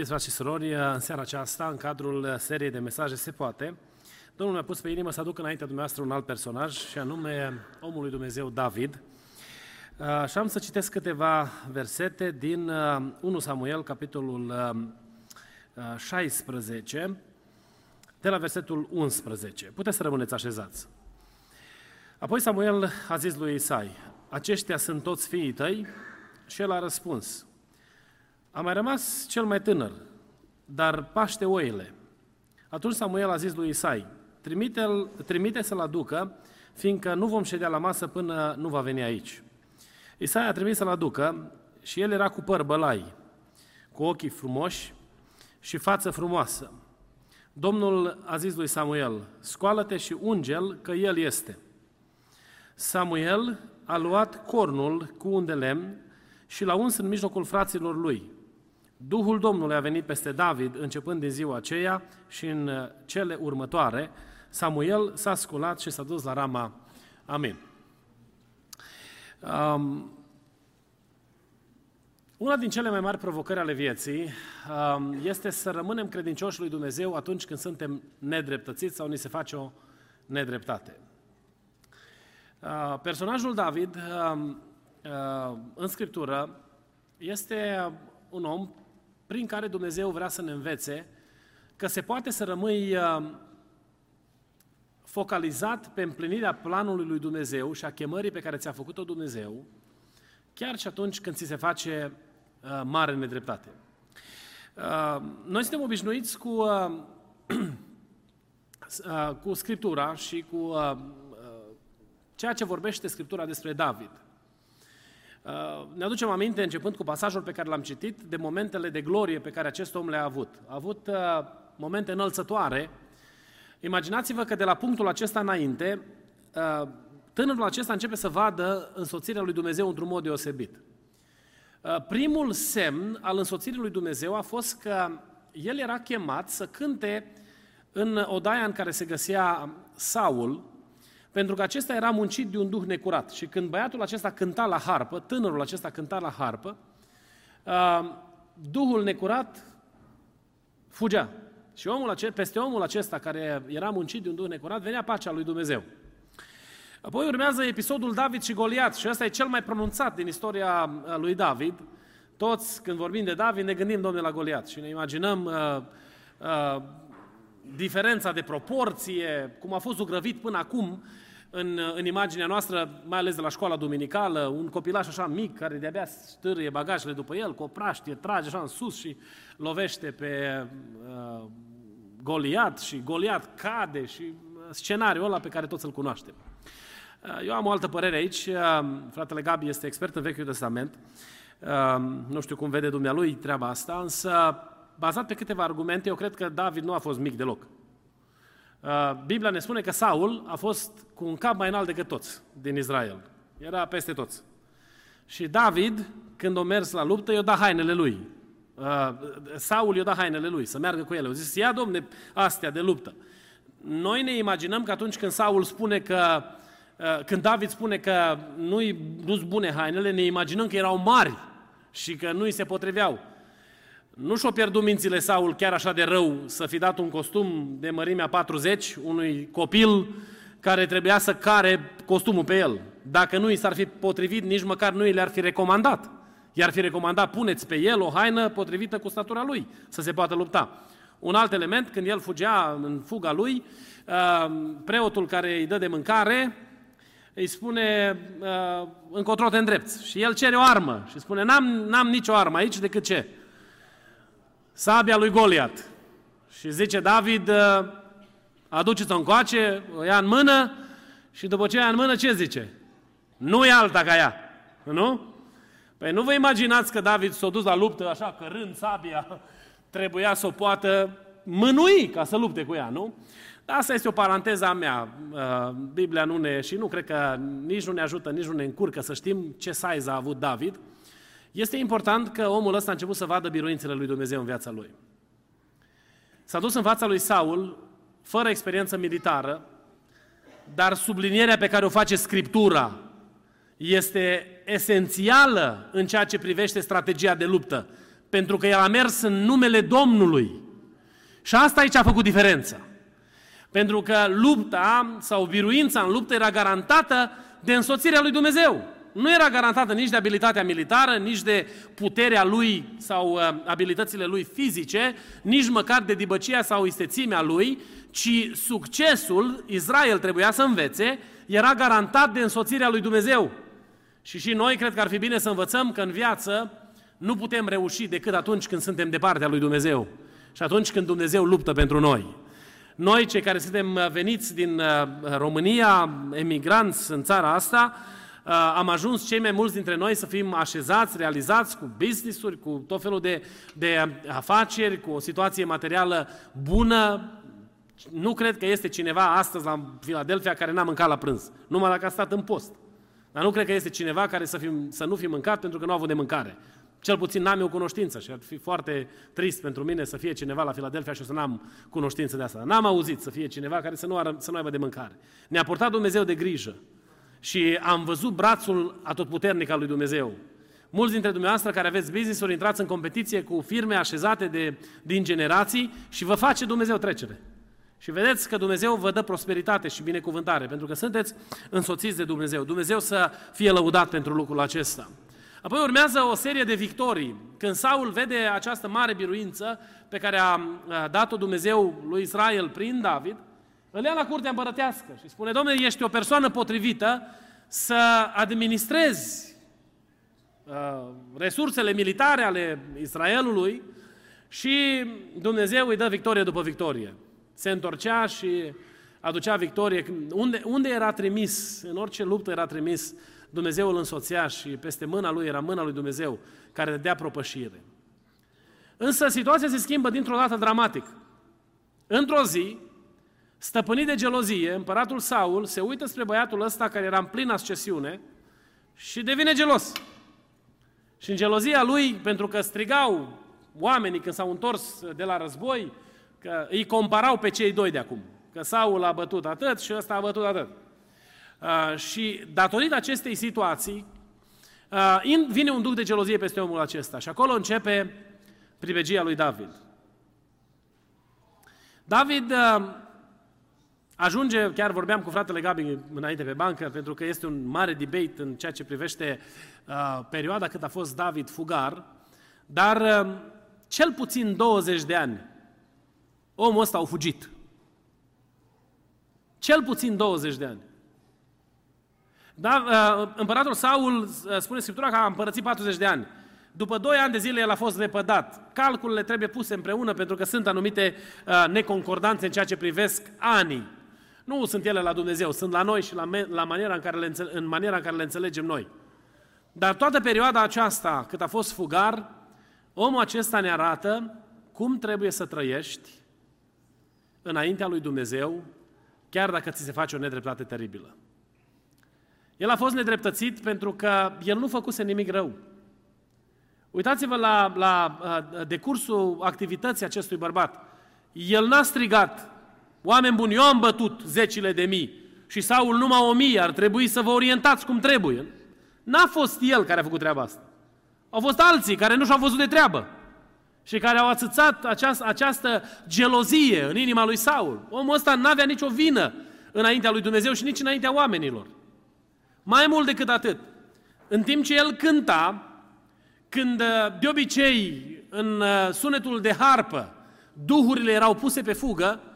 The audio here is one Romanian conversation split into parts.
Iubiți frați și surori, în seara aceasta, în cadrul seriei de mesaje Se Poate, Domnul mi-a pus pe inimă să aduc înaintea dumneavoastră un alt personaj, și anume omul lui Dumnezeu David. Și am să citesc câteva versete din 1 Samuel, capitolul 16, de la versetul 11. Puteți să rămâneți așezați. Apoi Samuel a zis lui Isai, aceștia sunt toți fiii tăi? Și el a răspuns, a mai rămas cel mai tânăr, dar paște oile. Atunci Samuel a zis lui Isai, trimite, trimite să-l aducă, fiindcă nu vom ședea la masă până nu va veni aici. Isai a trimis să-l aducă și el era cu păr bălai, cu ochii frumoși și față frumoasă. Domnul a zis lui Samuel, scoală-te și ungel că el este. Samuel a luat cornul cu un de lemn și l-a uns în mijlocul fraților lui. Duhul Domnului a venit peste David începând din ziua aceea și în uh, cele următoare, Samuel s-a sculat și s-a dus la Rama. Amin. Um, una din cele mai mari provocări ale vieții um, este să rămânem credincioși lui Dumnezeu atunci când suntem nedreptățiți sau ni se face o nedreptate. Uh, personajul David uh, uh, în Scriptură este un om prin care Dumnezeu vrea să ne învețe că se poate să rămâi uh, focalizat pe împlinirea planului lui Dumnezeu și a chemării pe care ți-a făcut-o Dumnezeu, chiar și atunci când ți se face uh, mare nedreptate. Uh, noi suntem obișnuiți cu, uh, uh, cu Scriptura și cu uh, uh, ceea ce vorbește Scriptura despre David. Uh, ne aducem aminte, începând cu pasajul pe care l-am citit, de momentele de glorie pe care acest om le-a avut. A avut uh, momente înălțătoare. Imaginați-vă că de la punctul acesta înainte, uh, tânărul acesta începe să vadă însoțirea lui Dumnezeu într-un mod deosebit. Primul semn al însoțirii lui Dumnezeu a fost că el era chemat să cânte în odaia în care se găsea Saul, pentru că acesta era muncit de un duh necurat. Și când băiatul acesta cânta la harpă, tânărul acesta cânta la harpă, uh, duhul necurat fugea. Și omul acesta, peste omul acesta care era muncit de un duh necurat, venea pacea lui Dumnezeu. Apoi urmează episodul David și Goliat și ăsta e cel mai pronunțat din istoria uh, lui David. Toți, când vorbim de David, ne gândim, domnule, la Goliat și ne imaginăm uh, uh, diferența de proporție, cum a fost zugrăvit până acum în, în imaginea noastră, mai ales de la școala duminicală, un copilaș așa mic, care de-abia stârâie bagajele după el, cu o praștie, trage așa în sus și lovește pe uh, Goliat și Goliat cade și uh, scenariul ăla pe care toți îl cunoaștem. Uh, eu am o altă părere aici, uh, fratele Gabi este expert în Vechiul Testament, uh, nu știu cum vede dumnealui treaba asta, însă bazat pe câteva argumente, eu cred că David nu a fost mic deloc. Uh, Biblia ne spune că Saul a fost cu un cap mai înalt decât toți din Israel. Era peste toți. Și David, când a mers la luptă, i-a dat hainele lui. Uh, Saul i-a dat hainele lui, să meargă cu ele. Au zis, ia domne astea de luptă. Noi ne imaginăm că atunci când Saul spune că, uh, când David spune că nu-i, nu-s bune hainele, ne imaginăm că erau mari și că nu-i se potriveau. Nu și-o pierdut mințile Saul chiar așa de rău să fi dat un costum de mărimea 40 unui copil care trebuia să care costumul pe el. Dacă nu i s-ar fi potrivit, nici măcar nu i le-ar fi recomandat. I-ar fi recomandat, puneți pe el o haină potrivită cu statura lui, să se poată lupta. Un alt element, când el fugea în fuga lui, uh, preotul care îi dă de mâncare îi spune uh, încotro te îndrepți și el cere o armă și spune n-am, n-am nicio armă aici decât ce? Sabia lui Goliat. Și zice David, uh, aduceți-o încoace, o ia în mână și după ce ia în mână, ce zice? Nu e alta ca ea, nu? Păi nu vă imaginați că David s-a dus la luptă așa, cărând sabia, trebuia să o poată mânui ca să lupte cu ea, nu? Asta este o paranteză a mea. Biblia nu ne, și nu cred că nici nu ne ajută, nici nu ne încurcă să știm ce size a avut David. Este important că omul ăsta a început să vadă biruințele lui Dumnezeu în viața lui. S-a dus în fața lui Saul, fără experiență militară, dar sublinierea pe care o face Scriptura este esențială în ceea ce privește strategia de luptă, pentru că el a mers în numele Domnului. Și asta aici a făcut diferența. Pentru că lupta sau biruința în luptă era garantată de însoțirea lui Dumnezeu. Nu era garantată nici de abilitatea militară, nici de puterea lui sau uh, abilitățile lui fizice, nici măcar de dibăcia sau istețimea lui, ci succesul, Israel trebuia să învețe, era garantat de însoțirea lui Dumnezeu. Și și noi cred că ar fi bine să învățăm că în viață nu putem reuși decât atunci când suntem de partea lui Dumnezeu și atunci când Dumnezeu luptă pentru noi. Noi, cei care suntem veniți din uh, România, emigranți în țara asta, uh, am ajuns cei mai mulți dintre noi să fim așezați, realizați cu business-uri, cu tot felul de, de afaceri, cu o situație materială bună. Nu cred că este cineva astăzi la Filadelfia care n-a mâncat la prânz, numai dacă a stat în post. Dar nu cred că este cineva care să, fim, să nu fi mâncat pentru că nu a avut de mâncare. Cel puțin n-am eu cunoștință și ar fi foarte trist pentru mine să fie cineva la Filadelfia și să n-am cunoștință de asta. N-am auzit să fie cineva care să nu, ară, să nu aibă de mâncare. Ne-a portat Dumnezeu de grijă și am văzut brațul atotputernic al lui Dumnezeu. Mulți dintre dumneavoastră care aveți business-uri, intrați în competiție cu firme așezate de, din generații și vă face Dumnezeu trecere. Și vedeți că Dumnezeu vă dă prosperitate și binecuvântare, pentru că sunteți însoțiți de Dumnezeu. Dumnezeu să fie lăudat pentru lucrul acesta. Apoi urmează o serie de victorii. Când Saul vede această mare biruință pe care a dat-o Dumnezeu lui Israel prin David, îl ia la curtea împărătească și spune, Domnule, ești o persoană potrivită să administrezi uh, resursele militare ale Israelului și Dumnezeu îi dă victorie după victorie. Se întorcea și aducea victorie. Unde, unde era trimis, în orice luptă era trimis, Dumnezeu îl însoțea și peste mâna lui era mâna lui Dumnezeu care dea propășire. Însă situația se schimbă dintr-o dată dramatic. Într-o zi, stăpânit de gelozie, împăratul Saul se uită spre băiatul ăsta care era în plină ascesiune și devine gelos. Și în gelozia lui, pentru că strigau oamenii când s-au întors de la război, că îi comparau pe cei doi de acum. Că Saul a bătut atât și ăsta a bătut atât. Uh, și datorită acestei situații, uh, vine un duc de gelozie peste omul acesta și acolo începe privegia lui David. David uh, ajunge, chiar vorbeam cu fratele Gabi înainte pe bancă, pentru că este un mare debate în ceea ce privește uh, perioada cât a fost David fugar, dar uh, cel puțin 20 de ani omul ăsta a fugit. Cel puțin 20 de ani. Da, uh, împăratul Saul, uh, spune Scriptura că a împărățit 40 de ani. După 2 ani de zile el a fost repădat. Calculele trebuie puse împreună pentru că sunt anumite uh, neconcordanțe în ceea ce privesc anii. Nu sunt ele la Dumnezeu, sunt la noi și la, me- la maniera în, care le înțele- în maniera în care le înțelegem noi. Dar toată perioada aceasta, cât a fost fugar, omul acesta ne arată cum trebuie să trăiești înaintea lui Dumnezeu, chiar dacă ți se face o nedreptate teribilă. El a fost nedreptățit pentru că el nu făcuse nimic rău. Uitați-vă la, la decursul activității acestui bărbat. El n-a strigat, oameni buni, eu am bătut zecile de mii și Saul numai o mie, ar trebui să vă orientați cum trebuie. N-a fost el care a făcut treaba asta. Au fost alții care nu și-au văzut de treabă și care au atâțat această, această gelozie în inima lui Saul. Omul ăsta n-avea nicio vină înaintea lui Dumnezeu și nici înaintea oamenilor. Mai mult decât atât, în timp ce el cânta, când de obicei în uh, sunetul de harpă duhurile erau puse pe fugă, uh,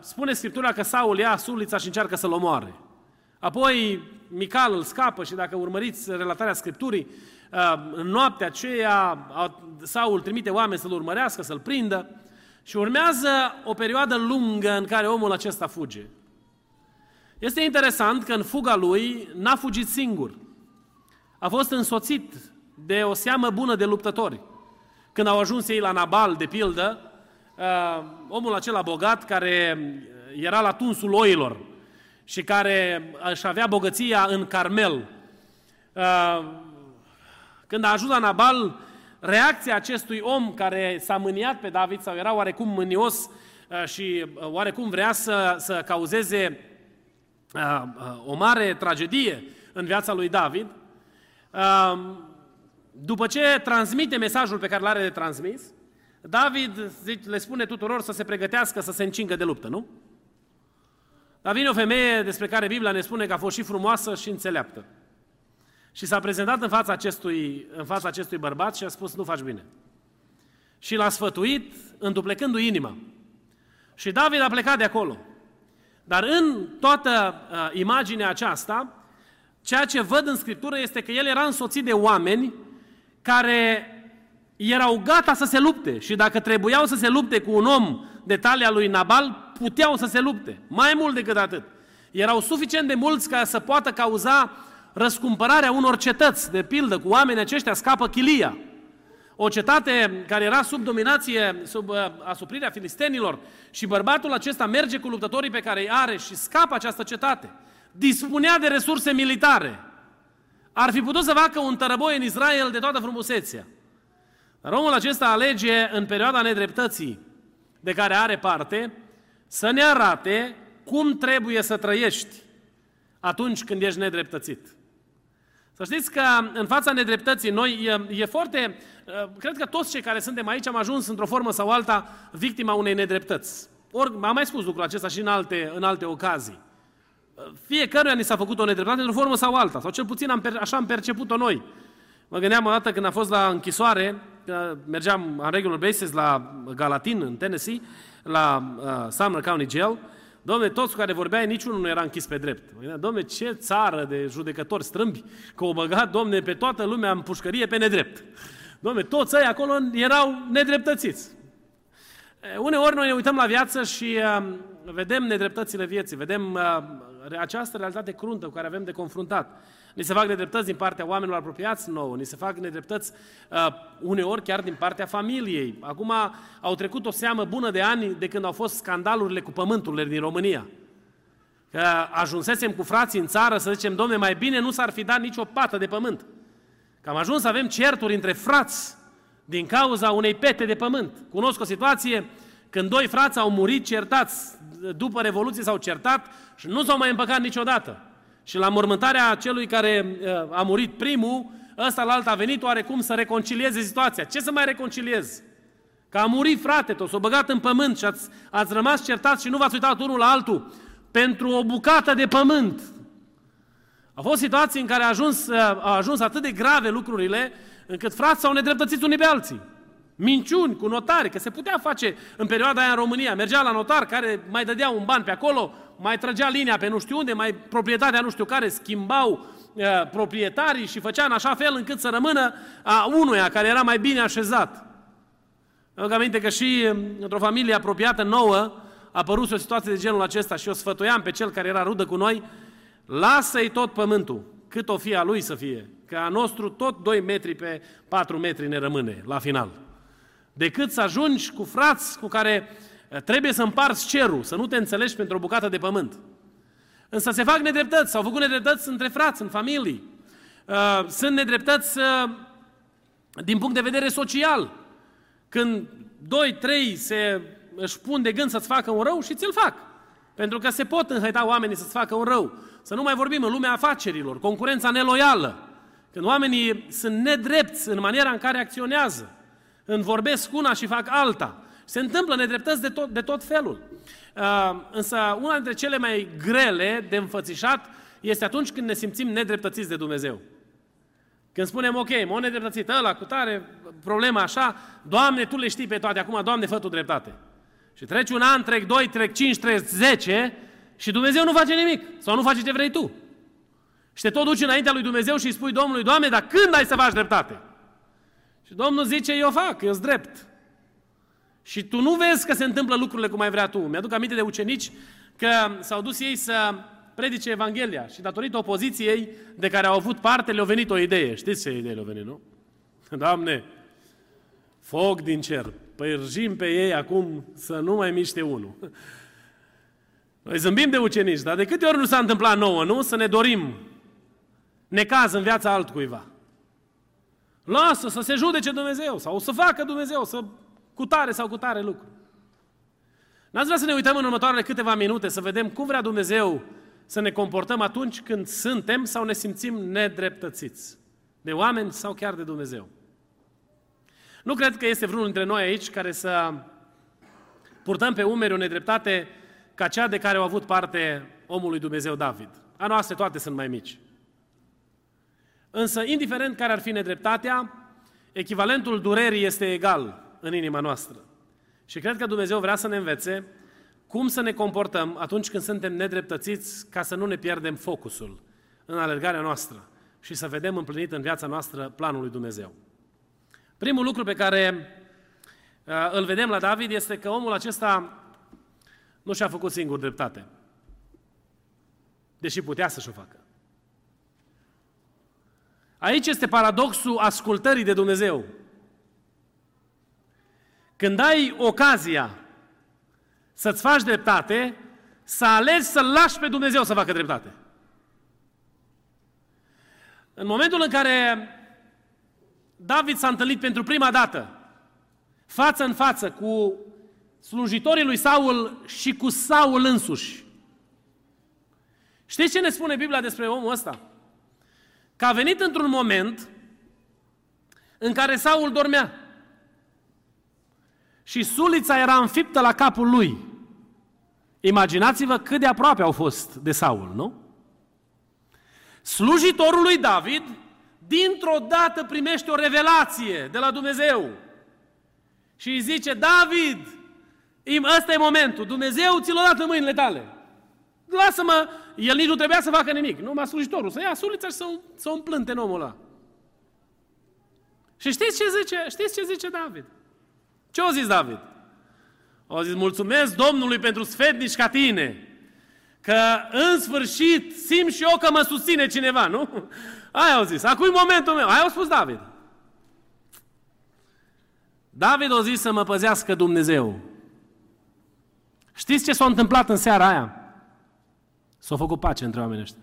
spune Scriptura că Saul ia sulița și încearcă să-l omoare. Apoi Mical îl scapă și dacă urmăriți relatarea Scripturii, uh, în noaptea aceea Saul trimite oameni să-l urmărească, să-l prindă și urmează o perioadă lungă în care omul acesta fuge. Este interesant că în fuga lui n-a fugit singur. A fost însoțit de o seamă bună de luptători. Când au ajuns ei la Nabal, de pildă, uh, omul acela bogat care era la tunsul oilor și care își avea bogăția în Carmel. Uh, când a ajuns la Nabal, reacția acestui om care s-a mâniat pe David sau era oarecum mânios uh, și uh, oarecum vrea să, să cauzeze uh, o mare tragedie în viața lui David, după ce transmite mesajul pe care l-are de transmis, David le spune tuturor să se pregătească să se încingă de luptă, nu? Dar vine o femeie despre care Biblia ne spune că a fost și frumoasă și înțeleaptă. Și s-a prezentat în fața acestui, în fața acestui bărbat și a spus, nu faci bine. Și l-a sfătuit, înduplecându-i inima. Și David a plecat de acolo. Dar în toată uh, imaginea aceasta, ceea ce văd în Scriptură este că el era însoțit de oameni care erau gata să se lupte și dacă trebuiau să se lupte cu un om de talia lui Nabal, puteau să se lupte. Mai mult decât atât. Erau suficient de mulți ca să poată cauza răscumpărarea unor cetăți, de pildă, cu oamenii aceștia scapă Chilia. O cetate care era sub dominație, sub uh, asuprirea filistenilor și bărbatul acesta merge cu luptătorii pe care îi are și scapă această cetate. Dispunea de resurse militare. Ar fi putut să facă un tărăboi în Israel de toată frumusețea. Dar omul acesta alege în perioada nedreptății de care are parte să ne arate cum trebuie să trăiești atunci când ești nedreptățit. Să știți că în fața nedreptății noi e, e foarte... Cred că toți cei care suntem aici am ajuns într-o formă sau alta victima unei nedreptăți. Ori, am mai spus lucrul acesta și în alte, în alte ocazii. Fiecăruia ni s-a făcut o nedreptate într-o formă sau alta, sau cel puțin am, așa am perceput-o noi. Mă gândeam o dată când am fost la închisoare, că mergeam în regular basis la Galatin, în Tennessee, la uh, Sumner County Jail, Domne, toți cu care vorbeai, niciunul nu era închis pe drept. Domne, ce țară de judecători strâmbi că o băgat, domne, pe toată lumea în pușcărie pe nedrept. Domne, toți ei acolo erau nedreptățiți. Uneori noi ne uităm la viață și uh, vedem nedreptățile vieții, vedem uh, această realitate cruntă cu care avem de confruntat. Ni se fac nedreptăți din partea oamenilor apropiați nouă, ni se fac nedreptăți uh, uneori chiar din partea familiei. Acum au trecut o seamă bună de ani de când au fost scandalurile cu pământurile din România. Că ajunsesem cu frații în țară să zicem, domne, mai bine nu s-ar fi dat nicio pată de pământ. Că am ajuns să avem certuri între frați din cauza unei pete de pământ. Cunosc o situație când doi frați au murit certați, după Revoluție s-au certat și nu s-au mai împăcat niciodată. Și la mormântarea celui care uh, a murit primul, ăsta la alt a venit oarecum să reconcilieze situația. Ce să mai reconciliez? Că a murit frate tot, s-a băgat în pământ și ați, ați rămas certați și nu v-ați uitat unul la altul pentru o bucată de pământ. Au fost situații în care a ajuns, uh, au ajuns atât de grave lucrurile, încât frați s-au nedreptățit unii pe alții. Minciuni cu notari, că se putea face în perioada aia în România. Mergea la notar care mai dădea un ban pe acolo, mai trăgea linia pe nu știu unde, mai proprietatea nu știu care, schimbau uh, proprietarii și făcea în așa fel încât să rămână a unuia care era mai bine așezat. Îmi aminte că și um, într-o familie apropiată nouă a apărut o situație de genul acesta și o sfătuiam pe cel care era rudă cu noi, lasă-i tot pământul, cât o fie a lui să fie, că a nostru tot 2 metri pe 4 metri ne rămâne la final. Decât să ajungi cu frați cu care Trebuie să împarți cerul, să nu te înțelegi pentru o bucată de pământ. Însă se fac nedreptăți, s-au făcut nedreptăți între frați, în familii. Uh, sunt nedreptăți uh, din punct de vedere social. Când doi, trei se își pun de gând să-ți facă un rău și ți-l fac. Pentru că se pot înhăita oamenii să-ți facă un rău. Să nu mai vorbim în lumea afacerilor, concurența neloială. Când oamenii sunt nedrepți în maniera în care acționează, în vorbesc una și fac alta, se întâmplă nedreptăți de tot, de tot felul. Uh, însă una dintre cele mai grele de înfățișat este atunci când ne simțim nedreptățiți de Dumnezeu. Când spunem, ok, mă nedreptățit ăla cu tare, problema așa, Doamne, Tu le știi pe toate, acum, Doamne, fă Tu dreptate. Și treci un an, trec doi, trec cinci, trec zece și Dumnezeu nu face nimic sau nu face ce vrei Tu. Și te tot duci înaintea lui Dumnezeu și îi spui Domnului, Doamne, dar când ai să faci dreptate? Și Domnul zice, eu fac, eu sunt drept. Și tu nu vezi că se întâmplă lucrurile cum ai vrea tu. Mi-aduc aminte de ucenici că s-au dus ei să predice Evanghelia și datorită opoziției de care au avut parte, le-a venit o idee. Știți ce idee le-a venit, nu? Doamne, foc din cer, părjim pe ei acum să nu mai miște unul. Noi zâmbim de ucenici, dar de câte ori nu s-a întâmplat nouă, nu? Să ne dorim necaz în viața altcuiva. Lasă să se judece Dumnezeu sau să facă Dumnezeu, să cu tare sau cu tare lucru. N-ați vrea să ne uităm în următoarele câteva minute să vedem cum vrea Dumnezeu să ne comportăm atunci când suntem sau ne simțim nedreptățiți de oameni sau chiar de Dumnezeu. Nu cred că este vreunul dintre noi aici care să purtăm pe umeri o nedreptate ca cea de care au avut parte omul lui Dumnezeu David. A noastre toate sunt mai mici. Însă, indiferent care ar fi nedreptatea, echivalentul durerii este egal în inima noastră. Și cred că Dumnezeu vrea să ne învețe cum să ne comportăm atunci când suntem nedreptățiți ca să nu ne pierdem focusul în alergarea noastră și să vedem împlinit în viața noastră planul lui Dumnezeu. Primul lucru pe care uh, îl vedem la David este că omul acesta nu și-a făcut singur dreptate. Deși putea să-și o facă. Aici este paradoxul ascultării de Dumnezeu. Când ai ocazia să-ți faci dreptate, să alegi să-L lași pe Dumnezeu să facă dreptate. În momentul în care David s-a întâlnit pentru prima dată, față în față, cu slujitorii lui Saul și cu Saul însuși. Știți ce ne spune Biblia despre omul ăsta? Că a venit într-un moment în care Saul dormea. Și sulița era înfiptă la capul lui. Imaginați-vă cât de aproape au fost de Saul, nu? Slujitorul lui David, dintr-o dată primește o revelație de la Dumnezeu. Și îi zice, David, ăsta e momentul, Dumnezeu ți l-a dat în mâinile tale. Lasă-mă, el nici nu trebuia să facă nimic, numai slujitorul, să ia sulița și să, să o împlânte în omul ăla. Și știți ce zice, știți ce zice David? Ce a zis David? A zis, mulțumesc Domnului pentru sfetnici ca tine, că în sfârșit simt și eu că mă susține cineva, nu? Aia au zis, acum e momentul meu, aia a spus David. David a zis să mă păzească Dumnezeu. Știți ce s-a întâmplat în seara aia? S-a făcut pace între oamenii ăștia.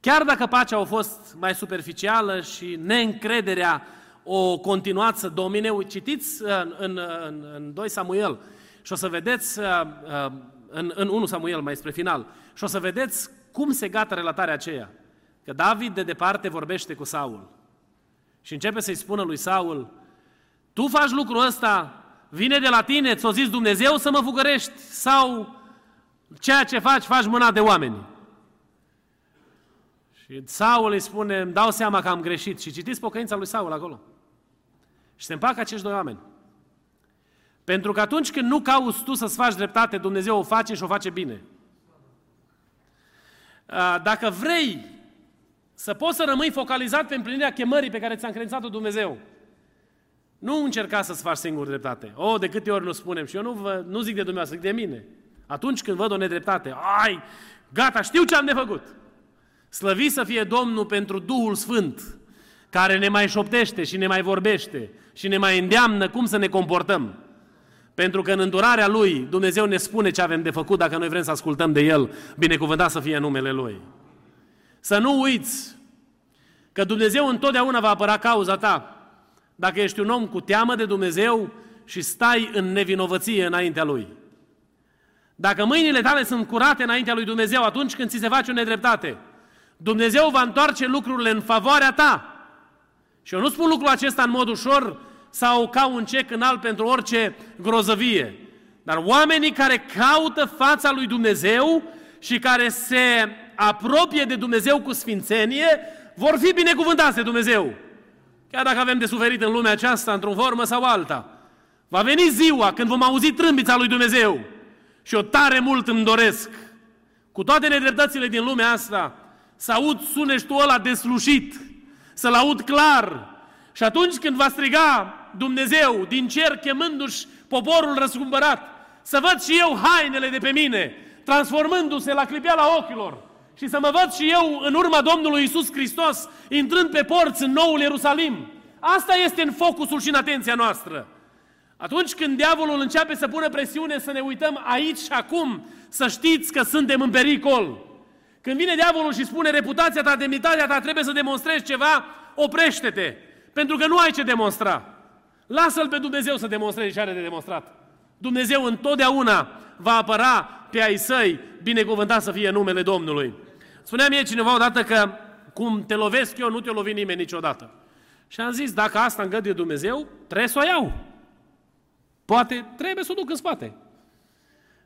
Chiar dacă pacea a fost mai superficială și neîncrederea o continuat să domine, citiți în, în, în, în 2 Samuel și o să vedeți, uh, uh, în, în 1 Samuel mai spre final, și o să vedeți cum se gata relatarea aceea. Că David de departe vorbește cu Saul și începe să-i spună lui Saul, tu faci lucrul ăsta, vine de la tine, ți-o zis Dumnezeu să mă fugărești sau ceea ce faci, faci mâna de oameni. Și Saul îi spune, îmi dau seama că am greșit. Și citiți pocăința lui Saul acolo. Și se împacă acești doi oameni. Pentru că atunci când nu cauți tu să-ți faci dreptate, Dumnezeu o face și o face bine. Dacă vrei să poți să rămâi focalizat pe împlinirea chemării pe care ți-a încredințat-o Dumnezeu, nu încerca să-ți faci singur dreptate. O, oh, de câte ori nu spunem, și eu nu, vă, nu zic de dumneavoastră, zic de mine. Atunci când văd o nedreptate, ai, gata, știu ce am de făcut. Slăvit să fie Domnul pentru Duhul Sfânt, care ne mai șoptește și ne mai vorbește și ne mai îndeamnă cum să ne comportăm. Pentru că în îndurarea Lui Dumnezeu ne spune ce avem de făcut dacă noi vrem să ascultăm de El, binecuvântat să fie numele Lui. Să nu uiți că Dumnezeu întotdeauna va apăra cauza ta dacă ești un om cu teamă de Dumnezeu și stai în nevinovăție înaintea Lui. Dacă mâinile tale sunt curate înaintea lui Dumnezeu atunci când ți se face o nedreptate, Dumnezeu va întoarce lucrurile în favoarea ta. Și eu nu spun lucrul acesta în mod ușor sau ca un cec înalt pentru orice grozăvie. Dar oamenii care caută fața lui Dumnezeu și care se apropie de Dumnezeu cu sfințenie, vor fi binecuvântați de Dumnezeu. Chiar dacă avem de suferit în lumea aceasta, într-o formă sau alta. Va veni ziua când vom auzi trâmbița lui Dumnezeu. Și o tare mult îmi doresc, cu toate nedreptățile din lumea asta, să aud sunetul ăla deslușit, să-l aud clar. Și atunci când va striga Dumnezeu din cer chemându-și poporul răscumpărat, să văd și eu hainele de pe mine, transformându-se la clipeala ochilor și să mă văd și eu în urma Domnului Isus Hristos, intrând pe porți în noul Ierusalim. Asta este în focusul și în atenția noastră. Atunci când diavolul începe să pună presiune să ne uităm aici și acum, să știți că suntem în pericol. Când vine diavolul și spune reputația ta, demnitatea ta, trebuie să demonstrezi ceva, oprește-te. Pentru că nu ai ce demonstra. Lasă-L pe Dumnezeu să demonstreze ce are de demonstrat. Dumnezeu întotdeauna va apăra pe ai săi, binecuvântat să fie numele Domnului. Spunea mie cineva odată că cum te lovesc eu, nu te lovi nimeni niciodată. Și am zis, dacă asta îngăduie Dumnezeu, trebuie să o iau. Poate trebuie să o duc în spate.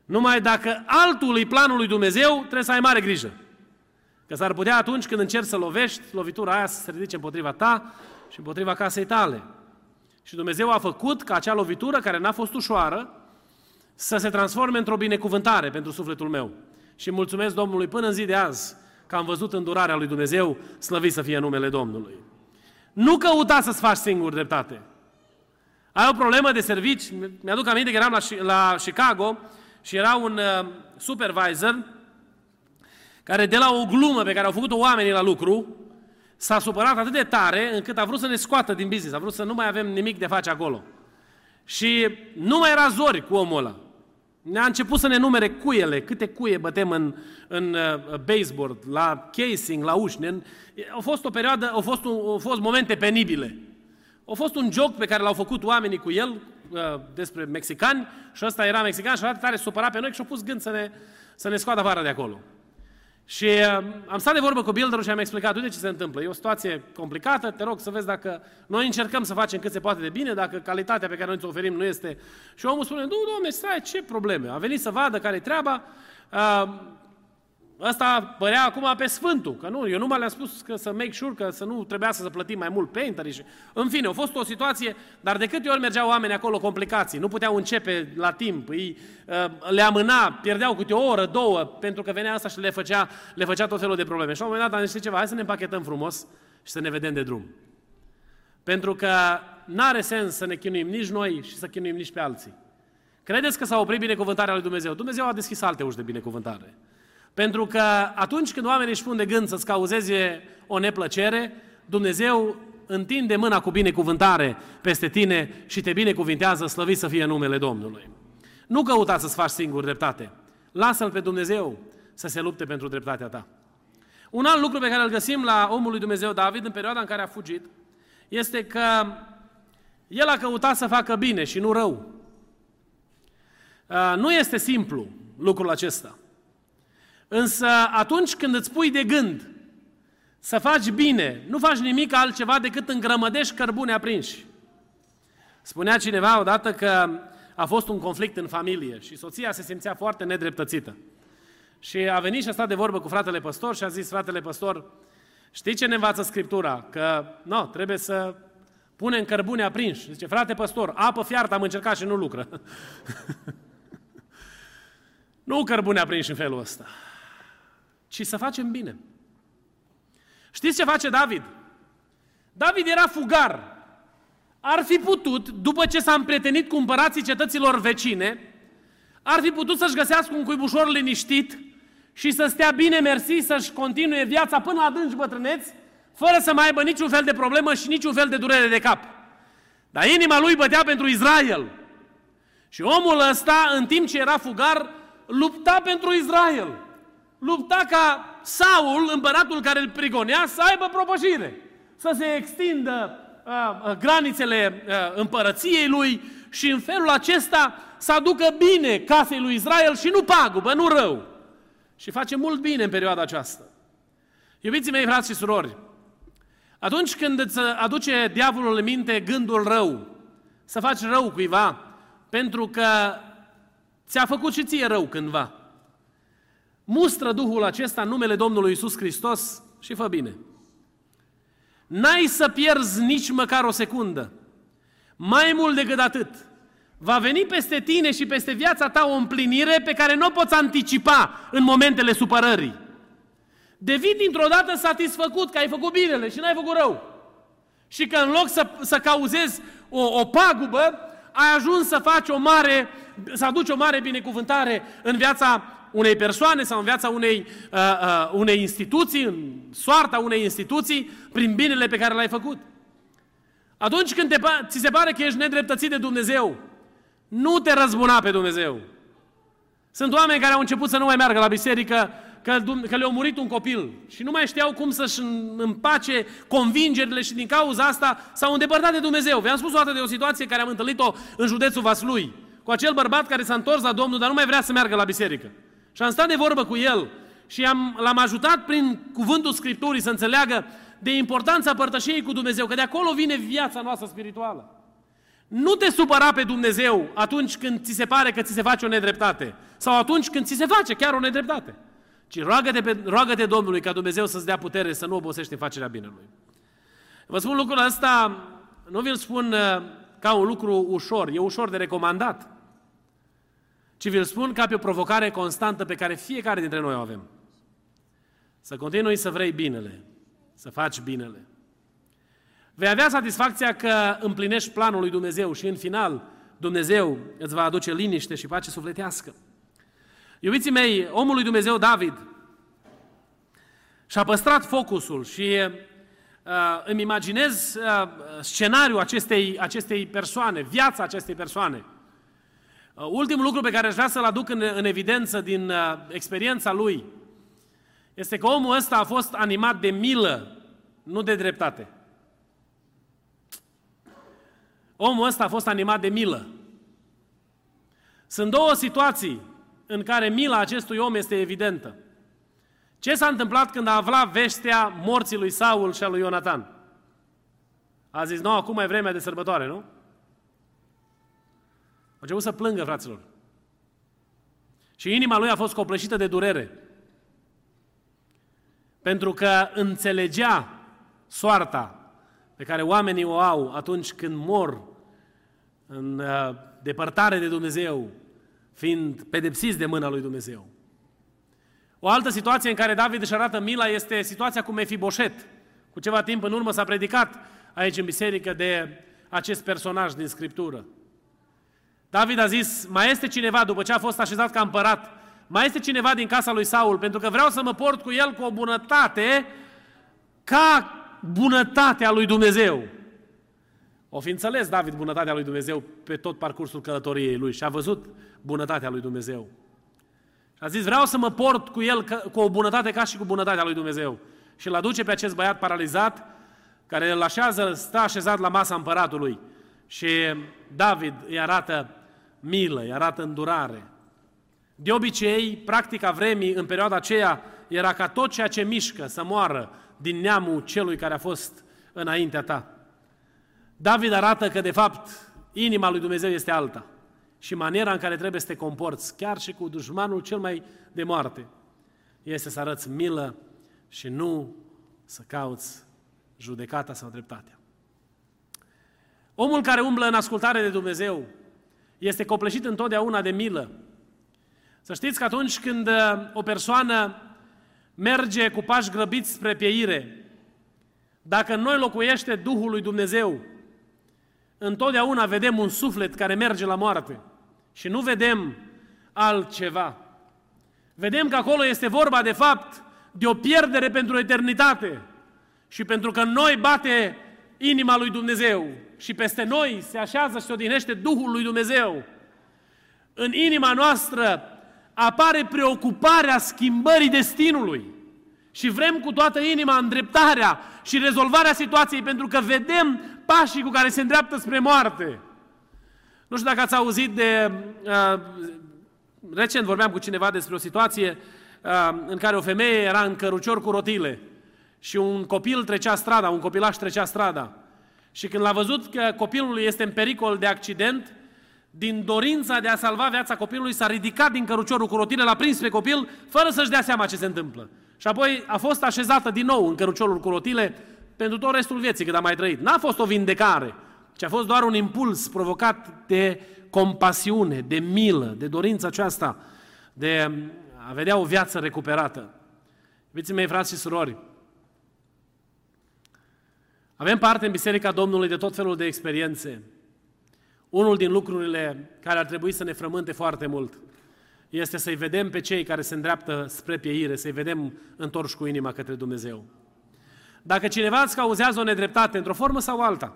Numai dacă altul e planul lui Dumnezeu, trebuie să ai mare grijă. Că s-ar putea atunci când încerci să lovești, lovitura aia să se ridice împotriva ta și împotriva casei tale. Și Dumnezeu a făcut ca acea lovitură, care n-a fost ușoară, să se transforme într-o binecuvântare pentru sufletul meu. Și mulțumesc Domnului până în zi de azi că am văzut îndurarea lui Dumnezeu, slăvit să fie numele Domnului. Nu căuta să-ți faci singur dreptate. Ai o problemă de servici? Mi-aduc aminte că eram la, la Chicago și era un uh, supervisor care de la o glumă pe care au făcut-o oamenii la lucru, s-a supărat atât de tare încât a vrut să ne scoată din business, a vrut să nu mai avem nimic de face acolo. Și nu mai era zori cu omul ăla. Ne-a început să ne numere cuiele, câte cuie bătem în, în uh, baseboard, la casing, la uși. Ne, a fost o perioadă, au fost, un, au fost momente penibile. A fost un joc pe care l-au făcut oamenii cu el uh, despre mexicani și ăsta era mexican și atât tare supăra pe noi și a pus gând să ne, să ne scoată afară de acolo. Și uh, am stat de vorbă cu builderul și am explicat, uite ce se întâmplă. E o situație complicată, te rog să vezi dacă noi încercăm să facem cât se poate de bine, dacă calitatea pe care noi ți-o oferim nu este... Și omul spune, nu, domne, stai, ce probleme? A venit să vadă care-i treaba, uh, Ăsta părea acum pe Sfântul, că nu, eu nu mai le-am spus că să make sure că să nu trebuia să plătim mai mult painter și... În fine, a fost o situație, dar de câte ori mergeau oameni acolo complicații, nu puteau începe la timp, îi, uh, le amâna, pierdeau câte o oră, două, pentru că venea asta și le făcea, le făcea tot felul de probleme. Și la un moment dat am zis ceva, hai să ne împachetăm frumos și să ne vedem de drum. Pentru că nu are sens să ne chinuim nici noi și să chinuim nici pe alții. Credeți că s-a oprit binecuvântarea lui Dumnezeu? Dumnezeu a deschis alte uși de binecuvântare. Pentru că atunci când oamenii își pun de gând să-ți cauzeze o neplăcere, Dumnezeu întinde mâna cu binecuvântare peste tine și te binecuvintează, slăvit să fie numele Domnului. Nu căuta să-ți faci singur dreptate. Lasă-L pe Dumnezeu să se lupte pentru dreptatea ta. Un alt lucru pe care îl găsim la omul lui Dumnezeu David în perioada în care a fugit este că el a căutat să facă bine și nu rău. Uh, nu este simplu lucrul acesta. Însă atunci când îți pui de gând să faci bine, nu faci nimic altceva decât îngrămădești cărbune aprinși. Spunea cineva odată că a fost un conflict în familie și soția se simțea foarte nedreptățită. Și a venit și a stat de vorbă cu fratele păstor și a zis, fratele păstor, știi ce ne învață Scriptura? Că, nu, no, trebuie să punem cărbune aprinși. Zice, frate păstor, apă fiartă am încercat și nu lucră. nu cărbune aprinși în felul ăsta ci să facem bine. Știți ce face David? David era fugar. Ar fi putut, după ce s-a împrietenit cu împărații cetăților vecine, ar fi putut să-și găsească un cuibușor liniștit și să stea bine mersi, să-și continue viața până la adânci bătrâneți, fără să mai aibă niciun fel de problemă și niciun fel de durere de cap. Dar inima lui bătea pentru Israel. Și omul ăsta, în timp ce era fugar, lupta pentru Israel lupta ca Saul, împăratul care îl prigonea, să aibă propășire, să se extindă uh, granițele uh, împărăției lui și în felul acesta să aducă bine casei lui Israel și nu pagubă, nu rău. Și face mult bine în perioada aceasta. Iubiții mei, frați și surori, atunci când îți aduce diavolul în minte gândul rău, să faci rău cuiva, pentru că ți-a făcut și ție rău cândva. Mustră Duhul acesta în numele Domnului Isus Hristos și fă bine. N-ai să pierzi nici măcar o secundă. Mai mult decât atât, va veni peste tine și peste viața ta o împlinire pe care nu o poți anticipa în momentele supărării. Devii dintr-o dată satisfăcut că ai făcut binele și n-ai făcut rău. Și că în loc să, să cauzezi o, o pagubă, ai ajuns să faci o mare, să aduci o mare binecuvântare în viața unei persoane sau în viața unei, uh, uh, unei instituții, în soarta unei instituții, prin binele pe care l-ai făcut. Atunci când te, ți se pare că ești nedreptățit de Dumnezeu, nu te răzbuna pe Dumnezeu. Sunt oameni care au început să nu mai meargă la biserică că, că le-a murit un copil și nu mai știau cum să-și împace convingerile și din cauza asta s-au îndepărtat de Dumnezeu. V-am spus o dată de o situație care am întâlnit-o în județul Vaslui, cu acel bărbat care s-a întors la Domnul, dar nu mai vrea să meargă la biserică. Și am stat de vorbă cu el și am, l-am ajutat prin cuvântul Scripturii să înțeleagă de importanța părtășiei cu Dumnezeu, că de acolo vine viața noastră spirituală. Nu te supăra pe Dumnezeu atunci când ți se pare că ți se face o nedreptate sau atunci când ți se face chiar o nedreptate. Ci roagă-te, pe, roagă-te Domnului ca Dumnezeu să-ți dea putere să nu obosești în facerea binelui. Vă spun lucrul ăsta, nu vi-l spun uh, ca un lucru ușor, e ușor de recomandat, ci vi-l spun ca pe o provocare constantă pe care fiecare dintre noi o avem. Să continui să vrei binele, să faci binele. Vei avea satisfacția că împlinești planul lui Dumnezeu și în final Dumnezeu îți va aduce liniște și pace sufletească. Iubiții mei, omul lui Dumnezeu David și-a păstrat focusul și uh, îmi imaginez uh, scenariul acestei, acestei persoane, viața acestei persoane. Uh, ultimul lucru pe care aș vrea să-l aduc în, în evidență din uh, experiența lui este că omul ăsta a fost animat de milă, nu de dreptate. Omul ăsta a fost animat de milă. Sunt două situații în care mila acestui om este evidentă. Ce s-a întâmplat când a aflat vestea morții lui Saul și a lui Ionatan? A zis, nu, acum e vremea de sărbătoare, nu? A început să plângă, fraților. Și inima lui a fost copleșită de durere. Pentru că înțelegea soarta pe care oamenii o au atunci când mor în uh, depărtare de Dumnezeu, fiind pedepsiți de mâna lui Dumnezeu. O altă situație în care David își arată mila este situația cu Mefiboset. Cu ceva timp în urmă s-a predicat aici în biserică de acest personaj din Scriptură. David a zis, mai este cineva, după ce a fost așezat ca împărat, mai este cineva din casa lui Saul, pentru că vreau să mă port cu el cu o bunătate ca bunătatea lui Dumnezeu. O fi înțeles David bunătatea lui Dumnezeu pe tot parcursul călătoriei lui și a văzut bunătatea lui Dumnezeu. Și a zis, vreau să mă port cu el cu o bunătate ca și cu bunătatea lui Dumnezeu. Și îl aduce pe acest băiat paralizat, care îl așează, stă așezat la masa împăratului. Și David îi arată milă, îi arată îndurare. De obicei, practica vremii în perioada aceea era ca tot ceea ce mișcă să moară din neamul celui care a fost înaintea ta. David arată că, de fapt, inima lui Dumnezeu este alta și maniera în care trebuie să te comporți, chiar și cu dușmanul cel mai de moarte, este să arăți milă și nu să cauți judecata sau dreptatea. Omul care umblă în ascultare de Dumnezeu este copleșit întotdeauna de milă. Să știți că atunci când uh, o persoană merge cu pași grăbiți spre pieire, dacă în noi locuiește Duhul lui Dumnezeu, întotdeauna vedem un suflet care merge la moarte și nu vedem altceva. Vedem că acolo este vorba, de fapt, de o pierdere pentru eternitate și pentru că noi bate inima lui Dumnezeu și peste noi se așează și se odinește Duhul lui Dumnezeu. În inima noastră apare preocuparea schimbării destinului și vrem cu toată inima îndreptarea și rezolvarea situației pentru că vedem pașii cu care se îndreaptă spre moarte. Nu știu dacă ați auzit de... Uh, recent vorbeam cu cineva despre o situație uh, în care o femeie era în cărucior cu rotile și un copil trecea strada, un copilaș trecea strada. Și când l-a văzut că copilul este în pericol de accident, din dorința de a salva viața copilului, s-a ridicat din căruciorul cu rotile, l-a prins pe copil, fără să-și dea seama ce se întâmplă. Și apoi a fost așezată din nou în căruciorul cu rotile pentru tot restul vieții cât a mai trăit. N-a fost o vindecare, ci a fost doar un impuls provocat de compasiune, de milă, de dorința aceasta de a vedea o viață recuperată. Iubiții mei, frați și surori, avem parte în Biserica Domnului de tot felul de experiențe. Unul din lucrurile care ar trebui să ne frământe foarte mult este să-i vedem pe cei care se îndreaptă spre pieire, să-i vedem întorși cu inima către Dumnezeu. Dacă cineva îți cauzează o nedreptate într-o formă sau alta,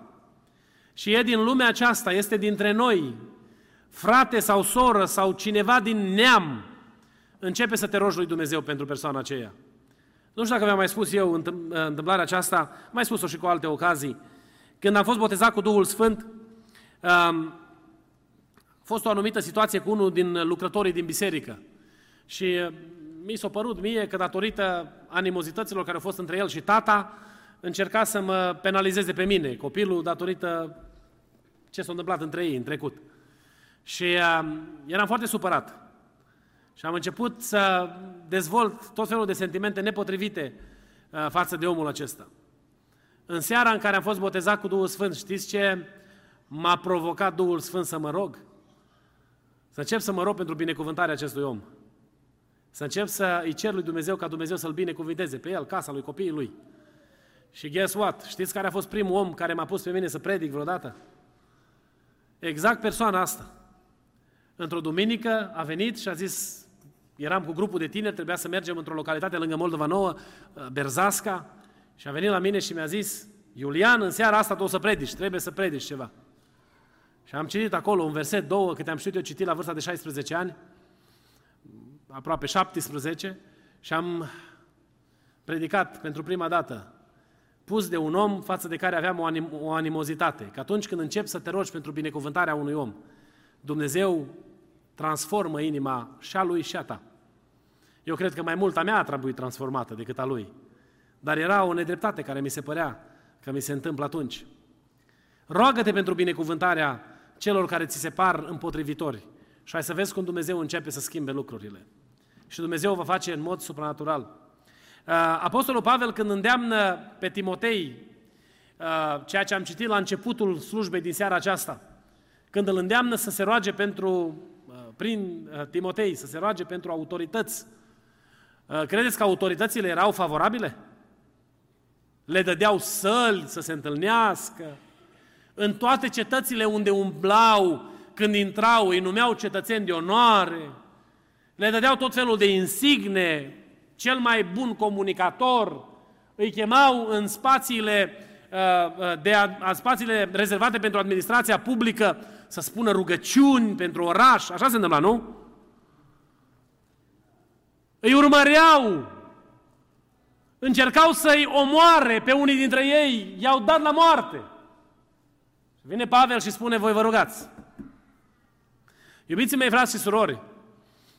și e din lumea aceasta, este dintre noi, frate sau soră sau cineva din neam, începe să te rogi lui Dumnezeu pentru persoana aceea. Nu știu dacă v-am mai spus eu întâmplarea aceasta, mai spus-o și cu alte ocazii. Când am fost botezat cu Duhul Sfânt, um, a fost o anumită situație cu unul din lucrătorii din biserică. Și uh, mi s-a părut mie că datorită animozităților care au fost între el și tata, încerca să mă penalizeze pe mine, copilul, datorită ce s-a întâmplat între ei în trecut. Și uh, eram foarte supărat. Și am început să dezvolt tot felul de sentimente nepotrivite uh, față de omul acesta. În seara în care am fost botezat cu Duhul Sfânt, știți ce m-a provocat Duhul Sfânt să mă rog? Să încep să mă rog pentru binecuvântarea acestui om. Să încep să îi cer lui Dumnezeu ca Dumnezeu să-l binecuvinteze pe el, casa lui, copiii lui. Și guess what? Știți care a fost primul om care m-a pus pe mine să predic vreodată? Exact persoana asta. Într-o duminică a venit și a zis, eram cu grupul de tineri, trebuia să mergem într-o localitate lângă Moldova Nouă, uh, Berzasca, și a venit la mine și mi-a zis, Iulian, în seara asta tu o să predici, trebuie să predici ceva. Și am citit acolo un verset, două, câte am știut eu citit la vârsta de 16 ani, aproape 17, și am predicat pentru prima dată, pus de un om față de care aveam o, anim- o animozitate. Că atunci când începi să te rogi pentru binecuvântarea unui om, Dumnezeu transformă inima și a lui și a ta. Eu cred că mai mult a mea a trebuit transformată decât a lui. Dar era o nedreptate care mi se părea că mi se întâmplă atunci. Roagă-te pentru binecuvântarea celor care ți se par împotrivitori și hai să vezi cum Dumnezeu începe să schimbe lucrurile. Și Dumnezeu o va face în mod supranatural. Uh, Apostolul Pavel când îndeamnă pe Timotei, uh, ceea ce am citit la începutul slujbei din seara aceasta, când îl îndeamnă să se roage pentru, uh, prin Timotei, să se roage pentru autorități, credeți că autoritățile erau favorabile? Le dădeau săli să se întâlnească. În toate cetățile unde umblau, când intrau, îi numeau cetățeni de onoare. Le dădeau tot felul de insigne, cel mai bun comunicator. Îi chemau în spațiile, uh, uh, de a, spațiile rezervate pentru administrația publică să spună rugăciuni pentru oraș. Așa se întâmpla, nu? Îi urmăreau încercau să-i omoare pe unii dintre ei, i-au dat la moarte. Vine Pavel și spune, voi vă rugați. Iubiții mei, frați și surori,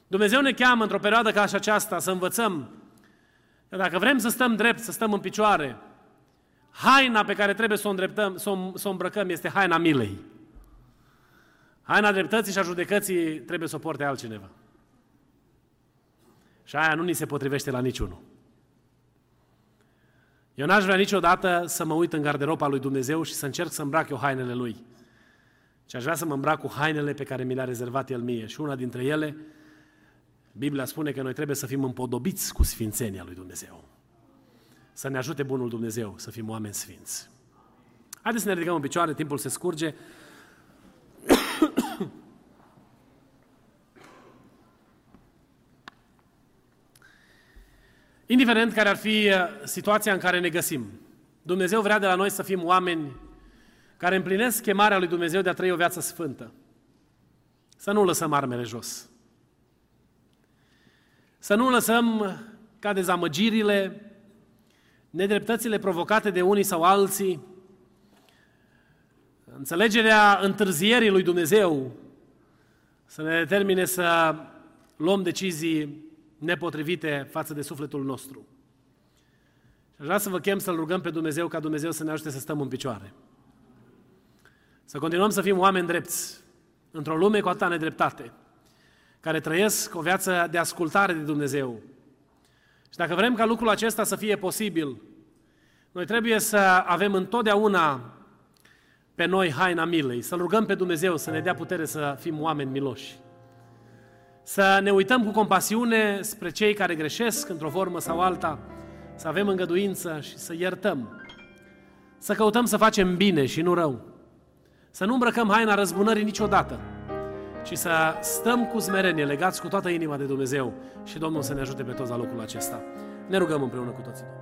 Dumnezeu ne cheamă într-o perioadă ca și aceasta să învățăm că dacă vrem să stăm drept, să stăm în picioare, haina pe care trebuie să o, îndreptăm, să o, să o îmbrăcăm este haina milei. Haina dreptății și a judecății trebuie să o porte altcineva. Și aia nu ni se potrivește la niciunul. Eu n-aș vrea niciodată să mă uit în garderoba lui Dumnezeu și să încerc să îmbrac eu hainele Lui. Și aș vrea să mă îmbrac cu hainele pe care mi le-a rezervat El mie. Și una dintre ele, Biblia spune că noi trebuie să fim împodobiți cu sfințenia lui Dumnezeu. Să ne ajute Bunul Dumnezeu să fim oameni sfinți. Haideți să ne ridicăm în picioare, timpul se scurge. Indiferent care ar fi uh, situația în care ne găsim, Dumnezeu vrea de la noi să fim oameni care împlinesc chemarea lui Dumnezeu de a trăi o viață sfântă. Să nu lăsăm armele jos. Să nu lăsăm ca dezamăgirile, nedreptățile provocate de unii sau alții, înțelegerea întârzierii lui Dumnezeu să ne determine să luăm decizii nepotrivite față de sufletul nostru. Și aș vrea să vă chem să-L rugăm pe Dumnezeu ca Dumnezeu să ne ajute să stăm în picioare. Să continuăm să fim oameni drepți într-o lume cu atâta nedreptate, care trăiesc o viață de ascultare de Dumnezeu. Și dacă vrem ca lucrul acesta să fie posibil, noi trebuie să avem întotdeauna pe noi haina milei, să-L rugăm pe Dumnezeu să ne dea putere să fim oameni miloși. Să ne uităm cu compasiune spre cei care greșesc într-o formă sau alta, să avem îngăduință și să iertăm. Să căutăm să facem bine și nu rău. Să nu îmbrăcăm haina răzbunării niciodată, ci să stăm cu smerenie, legați cu toată inima de Dumnezeu și Domnul să ne ajute pe toți la locul acesta. Ne rugăm împreună cu toții.